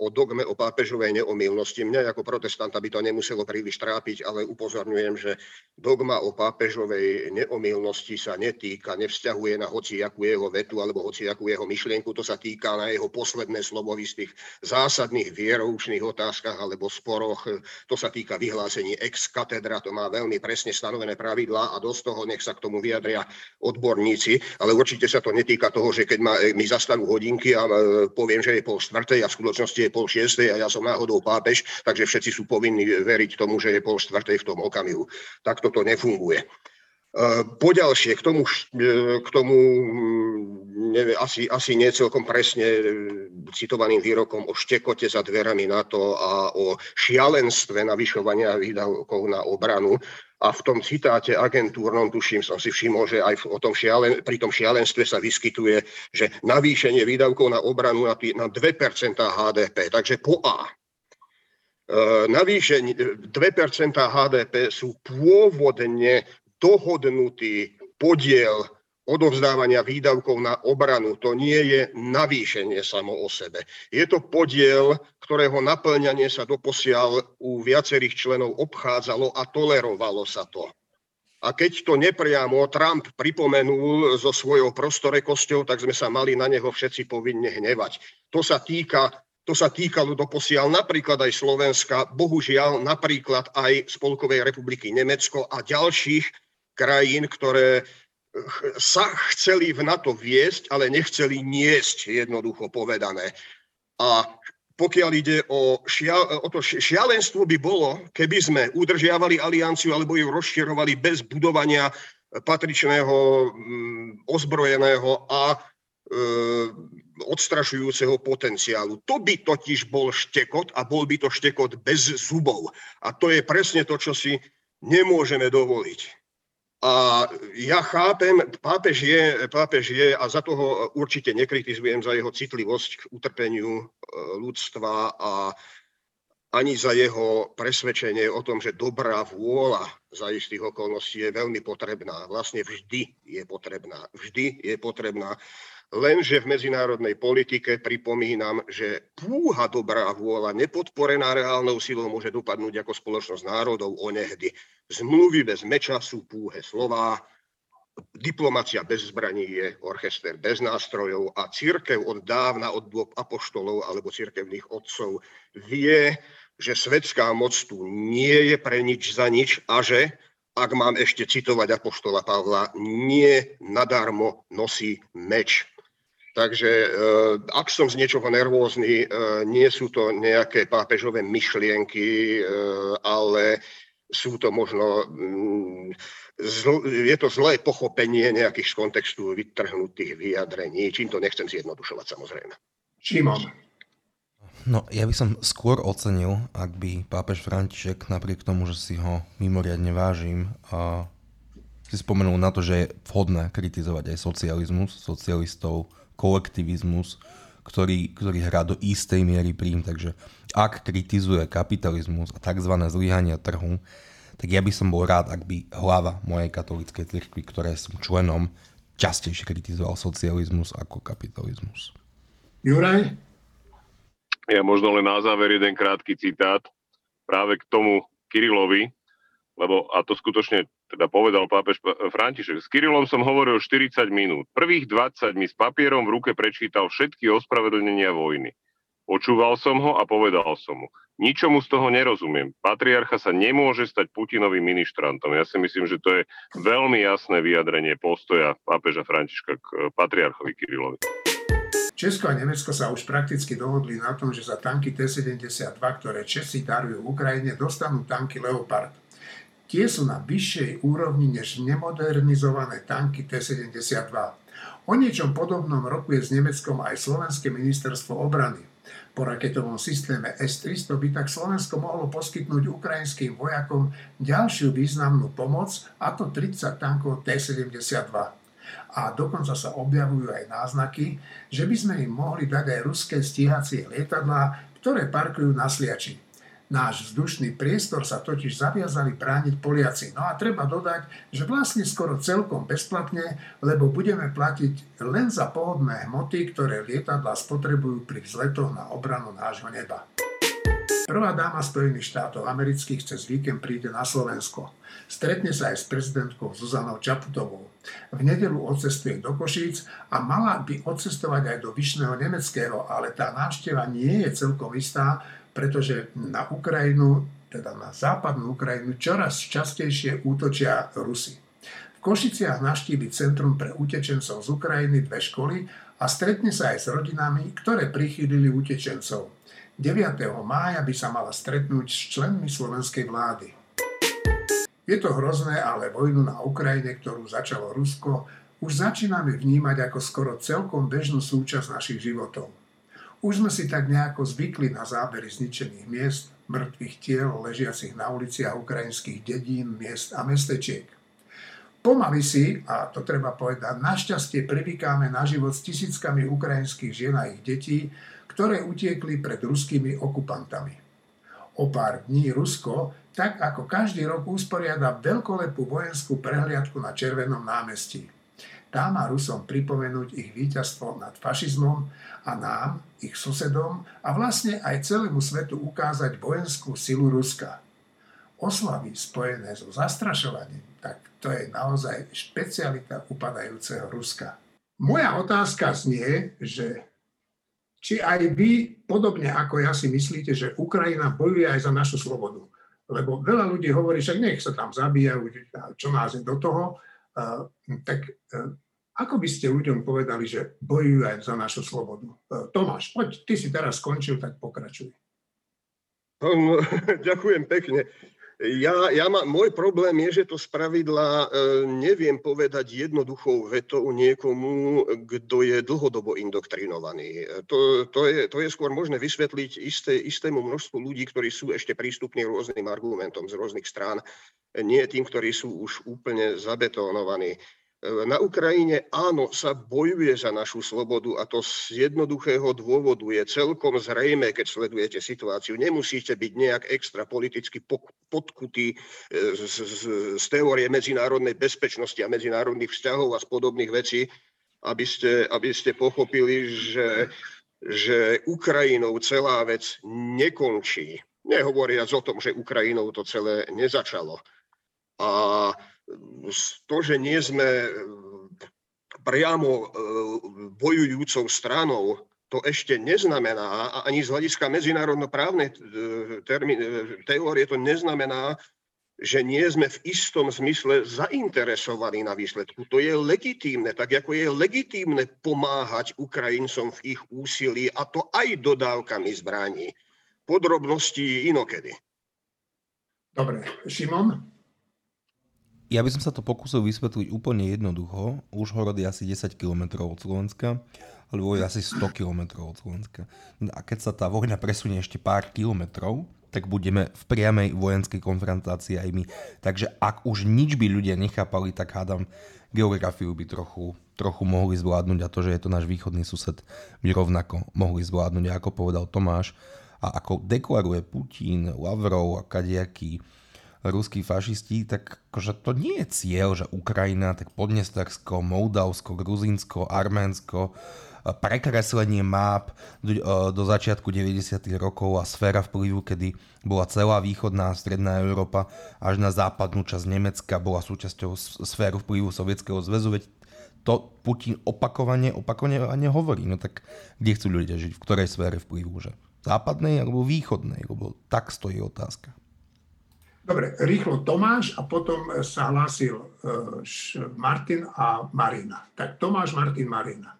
o dogme o pápežovej neomilnosti. Mňa ako protestanta by to nemuselo príliš trápiť, ale upozorňujem, že dogma o pápežovej neomilnosti sa netýka, nevzťahuje na hociakú jeho vetu alebo hociakú jeho myšlienku, to sa týka na jeho posledné slovo v istých zásadných vieroučných otázkach alebo sporoch. To sa týka vyhlásení ex katedra, to má veľmi presne stanovené pravidlá a dosť toho nech sa k tomu vyjadria odborníci, ale určite sa to netýka toho, že keď ma, mi zastanú hodinky a e, poviem, že je pol štvrtej a v skutočnosti je pol šiestej a ja som náhodou pápež, takže všetci sú povinní veriť tomu, že je pol štvrtej v tom okamihu. Tak toto nefunguje. E, poďalšie, k tomu, e, k tomu mm, neviem, asi, asi nie presne citovaným výrokom o štekote za dverami NATO a o šialenstve navyšovania výdavkov na obranu, a v tom citáte agentúrnom, tuším, som si všimol, že aj o tom šialen, pri tom šialenstve sa vyskytuje, že navýšenie výdavkov na obranu na, na 2% HDP, takže po A. E, navýšenie 2% HDP sú pôvodne dohodnutý podiel odovzdávania výdavkov na obranu. To nie je navýšenie samo o sebe. Je to podiel, ktorého naplňanie sa doposiaľ u viacerých členov obchádzalo a tolerovalo sa to. A keď to nepriamo Trump pripomenul so svojou prostorekosťou, tak sme sa mali na neho všetci povinne hnevať. To sa týka to sa týkalo doposiaľ napríklad aj Slovenska, bohužiaľ napríklad aj Spolkovej republiky Nemecko a ďalších krajín, ktoré sa chceli v NATO viesť, ale nechceli niesť, jednoducho povedané. A pokiaľ ide o, šia, o to šialenstvo by bolo, keby sme udržiavali alianciu alebo ju rozširovali bez budovania patričného mm, ozbrojeného a E, odstrašujúceho potenciálu. To by totiž bol štekot a bol by to štekot bez zubov. A to je presne to, čo si nemôžeme dovoliť. A ja chápem, pápež je, pápež je a za toho určite nekritizujem za jeho citlivosť k utrpeniu e, ľudstva a ani za jeho presvedčenie o tom, že dobrá vôľa za istých okolností je veľmi potrebná. Vlastne vždy je potrebná. Vždy je potrebná. Lenže v medzinárodnej politike pripomínam, že púha dobrá vôľa nepodporená reálnou silou môže dopadnúť ako spoločnosť národov onehdy. Zmluvy bez meča sú púhe slová, diplomacia bez zbraní je orchester bez nástrojov a církev od dávna, od dôb apoštolov alebo církevných otcov vie, že svetská moc tu nie je pre nič za nič a že, ak mám ešte citovať apoštola Pavla, nie nadarmo nosí meč. Takže eh, ak som z niečoho nervózny, eh, nie sú to nejaké pápežové myšlienky, eh, ale sú to možno, mm, je to zlé pochopenie nejakých z kontextu vytrhnutých vyjadrení, čím to nechcem zjednodušovať samozrejme. Šimon. No, ja by som skôr ocenil, ak by pápež František, napriek tomu, že si ho mimoriadne vážim, a si spomenul na to, že je vhodné kritizovať aj socializmus, socialistov, kolektivizmus, ktorý, ktorý hrá do istej miery príjm. Takže ak kritizuje kapitalizmus a tzv. zlyhania trhu, tak ja by som bol rád, ak by hlava mojej katolíckej cirkvi, ktoré som členom, častejšie kritizoval socializmus ako kapitalizmus. Juraj? Ja možno len na záver jeden krátky citát práve k tomu Kirilovi, lebo a to skutočne teda povedal pápež František. S Kirilom som hovoril 40 minút. Prvých 20 mi s papierom v ruke prečítal všetky ospravedlnenia vojny. Počúval som ho a povedal som mu. Ničomu z toho nerozumiem. Patriarcha sa nemôže stať Putinovým ministrantom. Ja si myslím, že to je veľmi jasné vyjadrenie postoja pápeža Františka k e, patriarchovi Kirilovi. Česko a Nemecko sa už prakticky dohodli na tom, že za tanky T-72, ktoré Česi darujú Ukrajine, dostanú tanky Leopard. Tie sú na vyššej úrovni než nemodernizované tanky T-72. O niečom podobnom rokuje s Nemeckom aj Slovenské ministerstvo obrany. Po raketovom systéme S-300 by tak Slovensko mohlo poskytnúť ukrajinským vojakom ďalšiu významnú pomoc, a to 30 tankov T-72. A dokonca sa objavujú aj náznaky, že by sme im mohli dať aj ruské stíhacie lietadlá, ktoré parkujú na Sliači. Náš vzdušný priestor sa totiž zaviazali brániť Poliaci. No a treba dodať, že vlastne skoro celkom bezplatne, lebo budeme platiť len za pohodné hmoty, ktoré lietadla spotrebujú pri vzletoch na obranu nášho neba. Prvá dáma Spojených štátov amerických cez víkend príde na Slovensko. Stretne sa aj s prezidentkou Zuzanou Čaputovou. V nedelu odcestuje do Košíc a mala by odcestovať aj do Vyšného Nemeckého, ale tá návšteva nie je celkom istá, pretože na Ukrajinu, teda na západnú Ukrajinu, čoraz častejšie útočia Rusy. V Košiciach naštívi Centrum pre utečencov z Ukrajiny dve školy a stretne sa aj s rodinami, ktoré prichýlili utečencov. 9. mája by sa mala stretnúť s členmi slovenskej vlády. Je to hrozné, ale vojnu na Ukrajine, ktorú začalo Rusko, už začíname vnímať ako skoro celkom bežnú súčasť našich životov. Už sme si tak nejako zvykli na zábery zničených miest, mŕtvych tiel ležiacich na uliciach ukrajinských dedín, miest a mestečiek. Pomaly si, a to treba povedať, našťastie privykáme na život s tisíckami ukrajinských žien a ich detí, ktoré utiekli pred ruskými okupantami. O pár dní Rusko, tak ako každý rok, usporiada veľkolepú vojenskú prehliadku na Červenom námestí. Tá Rusom pripomenúť ich víťazstvo nad fašizmom a nám, ich susedom a vlastne aj celému svetu ukázať vojenskú silu Ruska. Oslavy spojené so zastrašovaním, tak to je naozaj špecialita upadajúceho Ruska. Moja otázka znie, že či aj vy, podobne ako ja si myslíte, že Ukrajina bojuje aj za našu slobodu. Lebo veľa ľudí hovorí, že nech sa tam zabíjajú, čo nás je do toho. Tak e, ako by ste ľuďom povedali, že bojujú aj za našu slobodu? E, Tomáš, poď, ty si teraz skončil, tak pokračuj. No, ďakujem pekne. Ja, ja má, môj problém je, že to spravidla e, neviem povedať jednoduchou vetou niekomu, kto je dlhodobo indoktrinovaný. To, to, je, to je skôr možné vysvetliť isté, istému množstvu ľudí, ktorí sú ešte prístupní rôznym argumentom z rôznych strán, nie tým, ktorí sú už úplne zabetónovaní. Na Ukrajine áno, sa bojuje za našu slobodu a to z jednoduchého dôvodu je celkom zrejme, keď sledujete situáciu. Nemusíte byť nejak extra politicky podkutí e, z, z, z teórie medzinárodnej bezpečnosti a medzinárodných vzťahov a z podobných vecí, aby ste, aby ste pochopili, že, že Ukrajinou celá vec nekončí. Nehovoriac o tom, že Ukrajinou to celé nezačalo. A to, že nie sme e, priamo e, bojujúcou stranou, to ešte neznamená, a ani z hľadiska medzinárodnoprávnej e, teórie to neznamená, že nie sme v istom zmysle zainteresovaní na výsledku. To je legitímne, tak ako je legitímne pomáhať Ukrajincom v ich úsilí, a to aj dodávkami zbraní. Podrobnosti inokedy. Dobre, Šimon? Ja by som sa to pokúsil vysvetliť úplne jednoducho. Užhorod je asi 10 km od Slovenska, alebo je asi 100 km od Slovenska. A keď sa tá vojna presunie ešte pár kilometrov, tak budeme v priamej vojenskej konfrontácii aj my. Takže ak už nič by ľudia nechápali, tak hádam, geografiu by trochu, trochu mohli zvládnuť a to, že je to náš východný sused, by rovnako mohli zvládnuť. Ako povedal Tomáš, a ako deklaruje Putin, Lavrov a kadejaký ruskí fašisti, tak akože to nie je cieľ, že Ukrajina, tak Podnestarsko, Moldavsko, Gruzínsko, Arménsko, prekreslenie map do, do začiatku 90. rokov a sféra vplyvu, kedy bola celá východná a stredná Európa až na západnú časť Nemecka bola súčasťou sféru vplyvu Sovietskeho zväzu, veď to Putin opakovane, opakovane hovorí. No tak kde chcú ľudia žiť? V ktorej sfére vplyvu? Že západnej alebo východnej? Lebo tak stojí otázka. Dobre, rýchlo Tomáš a potom sa hlásil e, Martin a Marina. Tak Tomáš, Martin, Marina.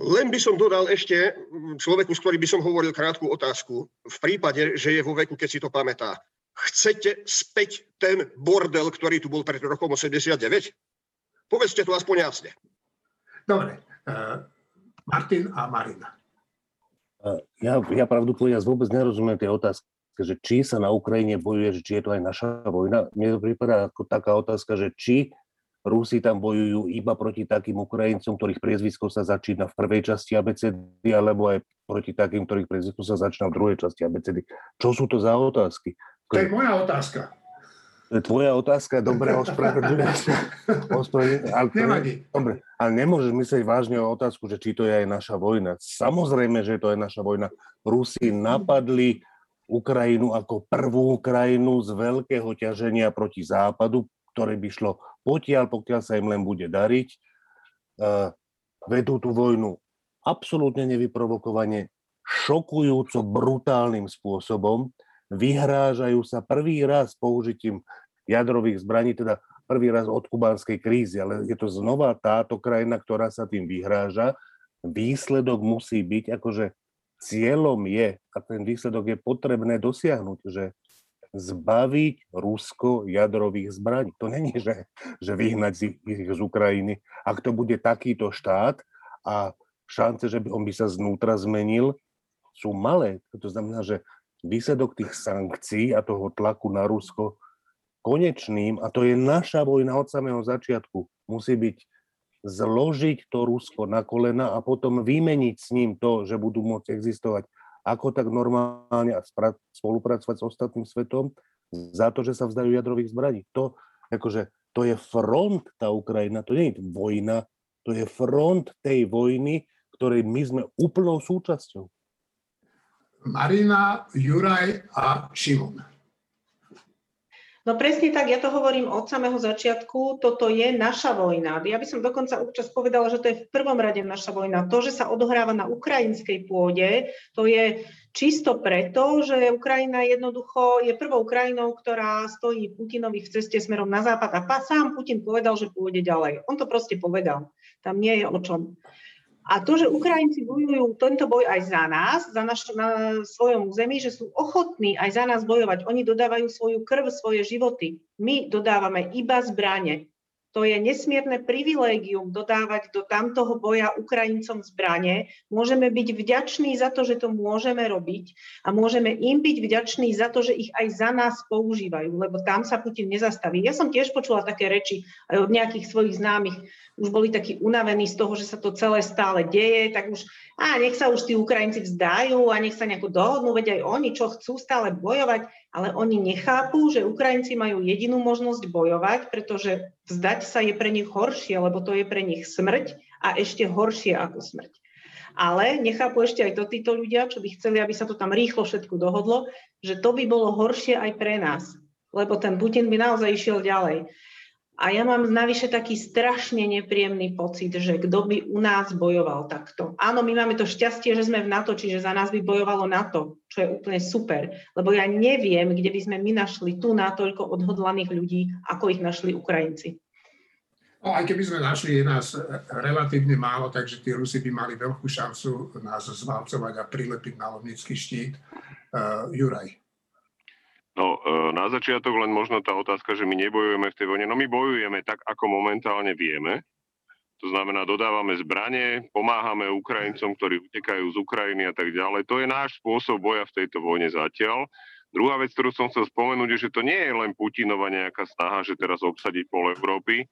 Len by som dodal ešte človeku, s ktorým by som hovoril krátku otázku. V prípade, že je vo veku, keď si to pamätá. Chcete späť ten bordel, ktorý tu bol pred rokom 89? Povedzte to aspoň jasne. Dobre. E, Martin a Marina. E, ja, ja pravdu povedať vôbec nerozumiem tie otázky že či sa na Ukrajine bojuje, že či je to aj naša vojna. Mne to prípada ako taká otázka, že či Rusi tam bojujú iba proti takým Ukrajincom, ktorých priezvisko sa začína v prvej časti ABCD, alebo aj proti takým, ktorých priezvisko sa začína v druhej časti ABCD. Čo sú to za otázky? To je moja otázka. To je tvoja otázka, dobre, ospravedlňujem sa. Ale, dobre, ale nemôžeš myslieť vážne o otázku, že či to je aj naša vojna. Samozrejme, že to je naša vojna. Rusi napadli Ukrajinu ako prvú krajinu z veľkého ťaženia proti západu, ktoré by šlo potiaľ, pokiaľ sa im len bude dariť. Uh, vedú tú vojnu absolútne nevyprovokovane, šokujúco brutálnym spôsobom, vyhrážajú sa prvý raz použitím jadrových zbraní, teda prvý raz od kubánskej krízy, ale je to znova táto krajina, ktorá sa tým vyhráža. Výsledok musí byť akože cieľom je, a ten výsledok je potrebné dosiahnuť, že zbaviť Rusko jadrových zbraní. To není, že, že vyhnať ich z Ukrajiny. Ak to bude takýto štát a šance, že by on by sa znútra zmenil, sú malé. To znamená, že výsledok tých sankcií a toho tlaku na Rusko konečným, a to je naša vojna od samého začiatku, musí byť zložiť to Rusko na kolena a potom vymeniť s ním to, že budú môcť existovať ako tak normálne a spolupracovať s ostatným svetom za to, že sa vzdajú jadrových zbraní. To, akože, to je front, tá Ukrajina, to nie je vojna, to je front tej vojny, ktorej my sme úplnou súčasťou. Marina, Juraj a Šimon. No presne tak, ja to hovorím od samého začiatku, toto je naša vojna. Ja by som dokonca občas povedala, že to je v prvom rade naša vojna. To, že sa odohráva na ukrajinskej pôde, to je čisto preto, že Ukrajina jednoducho je prvou krajinou, ktorá stojí Putinovi v ceste smerom na západ a sám Putin povedal, že pôjde ďalej. On to proste povedal. Tam nie je o čom. A to, že Ukrajinci bojujú tento boj aj za nás, za naš, na svojom území, že sú ochotní aj za nás bojovať. Oni dodávajú svoju krv, svoje životy. My dodávame iba zbranie. To je nesmierne privilégium dodávať do tamtoho boja Ukrajincom zbranie. Môžeme byť vďační za to, že to môžeme robiť a môžeme im byť vďační za to, že ich aj za nás používajú, lebo tam sa Putin nezastaví. Ja som tiež počula také reči aj od nejakých svojich známych, už boli takí unavení z toho, že sa to celé stále deje, tak už a nech sa už tí Ukrajinci vzdajú a nech sa nejako dohodnú, veď aj oni, čo chcú stále bojovať, ale oni nechápu, že Ukrajinci majú jedinú možnosť bojovať, pretože vzdať sa je pre nich horšie, lebo to je pre nich smrť a ešte horšie ako smrť. Ale nechápu ešte aj to títo ľudia, čo by chceli, aby sa to tam rýchlo všetko dohodlo, že to by bolo horšie aj pre nás, lebo ten Putin by naozaj išiel ďalej. A ja mám navyše taký strašne nepríjemný pocit, že kto by u nás bojoval takto. Áno, my máme to šťastie, že sme v NATO, čiže za nás by bojovalo NATO, čo je úplne super. Lebo ja neviem, kde by sme my našli tu natoľko odhodlaných ľudí, ako ich našli Ukrajinci. No, aj keby sme našli, je nás relatívne málo, takže tí Rusi by mali veľkú šancu nás zvalcovať a prilepiť na lovnický štít. Uh, Juraj. No, e, na začiatok len možno tá otázka, že my nebojujeme v tej vojne. No my bojujeme tak, ako momentálne vieme. To znamená, dodávame zbranie, pomáhame Ukrajincom, ktorí utekajú z Ukrajiny a tak ďalej. To je náš spôsob boja v tejto vojne zatiaľ. Druhá vec, ktorú som chcel spomenúť, je, že to nie je len Putinova nejaká snaha, že teraz obsadiť pol Európy.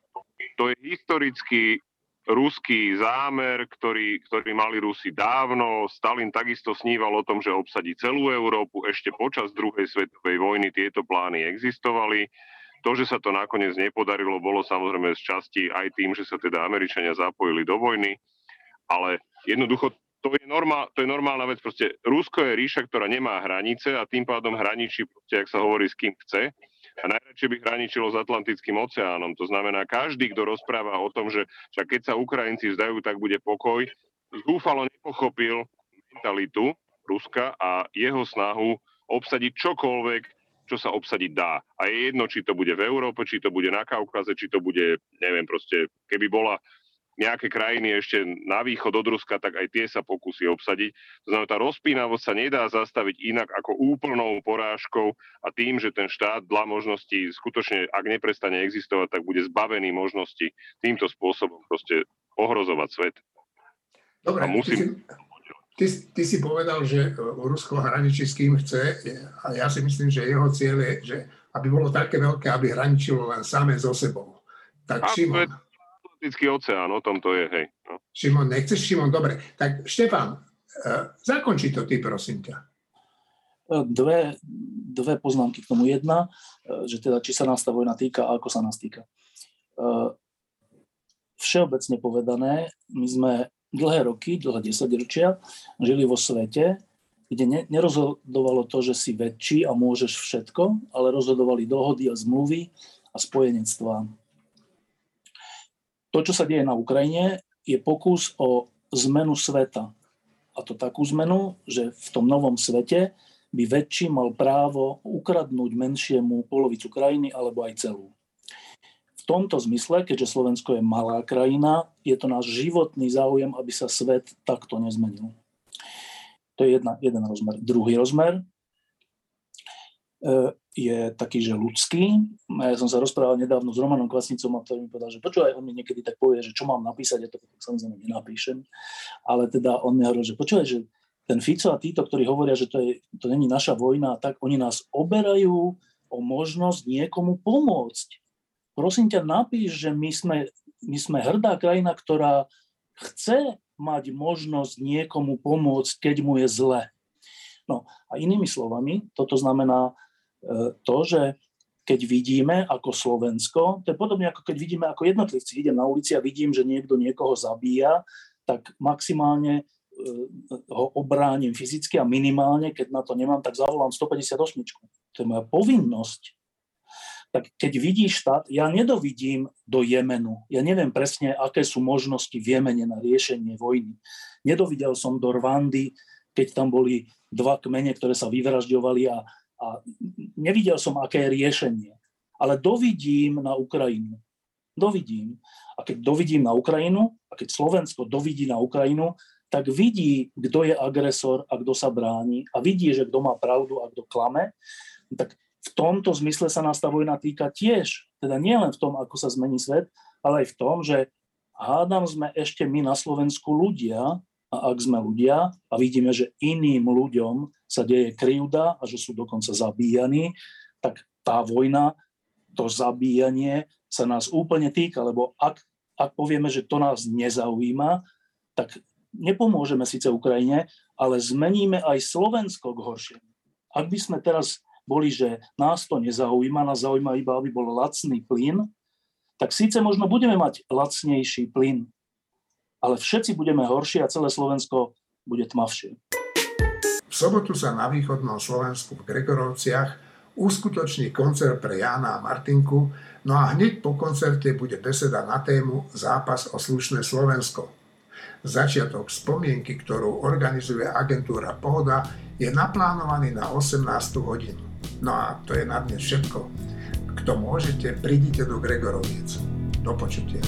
To je historicky ruský zámer, ktorý, ktorý mali Rusi dávno. Stalin takisto sníval o tom, že obsadí celú Európu. Ešte počas druhej svetovej vojny tieto plány existovali. To, že sa to nakoniec nepodarilo, bolo samozrejme z časti aj tým, že sa teda Američania zapojili do vojny. Ale jednoducho to je, normál, to je normálna vec. Proste Rusko je ríša, ktorá nemá hranice a tým pádom hraničí, proste, ak sa hovorí, s kým chce a najradšej by hraničilo s Atlantickým oceánom. To znamená, každý, kto rozpráva o tom, že však keď sa Ukrajinci vzdajú, tak bude pokoj, zúfalo nepochopil mentalitu Ruska a jeho snahu obsadiť čokoľvek, čo sa obsadiť dá. A je jedno, či to bude v Európe, či to bude na Kaukaze, či to bude, neviem, proste, keby bola nejaké krajiny ešte na východ od Ruska, tak aj tie sa pokusí obsadiť. To znamená, tá rozpínavosť sa nedá zastaviť inak ako úplnou porážkou a tým, že ten štát dla možností skutočne, ak neprestane existovať, tak bude zbavený možnosti týmto spôsobom proste ohrozovať svet. Dobre, a musím... ty, ty, ty si povedal, že Rusko hraničí s kým chce a ja si myslím, že jeho cieľ je, že aby bolo také veľké, aby hraničilo len samé so sebou. Tak Šimon, Atlantický oceán, o tom to je, hej. No. Šimon, nechceš, Šimon? Dobre. Tak Štefan, uh, zakonči to ty, prosím ťa. E, dve, dve poznámky k tomu. Jedna, e, že teda či sa nás tá vojna týka a ako sa nás týka. Všeobecne povedané, my sme dlhé roky, dlhé desaťročia žili vo svete, kde nerozhodovalo to, že si väčší a môžeš všetko, ale rozhodovali dohody a zmluvy a spojenectvá to, čo sa deje na Ukrajine, je pokus o zmenu sveta. A to takú zmenu, že v tom novom svete by väčší mal právo ukradnúť menšiemu polovicu krajiny alebo aj celú. V tomto zmysle, keďže Slovensko je malá krajina, je to náš životný záujem, aby sa svet takto nezmenil. To je jedna, jeden rozmer. Druhý rozmer E, je taký, že ľudský. Ja som sa rozprával nedávno s Romanom Kvasnicom a ktorý mi povedal, že počúvaj, on mi niekedy tak povie, že čo mám napísať, ja to samozrejme nenapíšem, ale teda on mi hovoril, že počúvaj, že ten Fico a títo, ktorí hovoria, že to, je, to není naša vojna, tak oni nás oberajú o možnosť niekomu pomôcť. Prosím ťa, napíš, že my sme, my sme hrdá krajina, ktorá chce mať možnosť niekomu pomôcť, keď mu je zle. No a inými slovami, toto znamená, to, že keď vidíme ako Slovensko, to je podobne ako keď vidíme ako jednotlivci, idem na ulici a vidím, že niekto niekoho zabíja, tak maximálne ho obránim fyzicky a minimálne, keď na to nemám, tak zavolám 158. To je moja povinnosť. Tak keď vidíš štát, ja nedovidím do Jemenu. Ja neviem presne, aké sú možnosti v Jemene na riešenie vojny. Nedovidel som do Rwandy, keď tam boli dva kmene, ktoré sa vyvražďovali a, a nevidel som, aké je riešenie. Ale dovidím na Ukrajinu. Dovidím. A keď dovidím na Ukrajinu, a keď Slovensko dovidí na Ukrajinu, tak vidí, kto je agresor a kto sa bráni a vidí, že kto má pravdu a kto klame, tak v tomto zmysle sa nás tá vojna týka tiež. Teda nie len v tom, ako sa zmení svet, ale aj v tom, že hádam sme ešte my na Slovensku ľudia a ak sme ľudia a vidíme, že iným ľuďom sa deje krivda a že sú dokonca zabíjani, tak tá vojna, to zabíjanie sa nás úplne týka, lebo ak, ak povieme, že to nás nezaujíma, tak nepomôžeme síce Ukrajine, ale zmeníme aj Slovensko k horšiemu. Ak by sme teraz boli, že nás to nezaujíma, nás zaujíma iba, aby bol lacný plyn, tak síce možno budeme mať lacnejší plyn, ale všetci budeme horší a celé Slovensko bude tmavšie. V sobotu sa na východnom Slovensku v Gregorovciach uskutoční koncert pre Jána a Martinku, no a hneď po koncerte bude beseda na tému Zápas o slušné Slovensko. Začiatok spomienky, ktorú organizuje agentúra Pohoda, je naplánovaný na 18. hodinu. No a to je na dnes všetko. Kto môžete, prídite do Gregoroviec. Do počutia.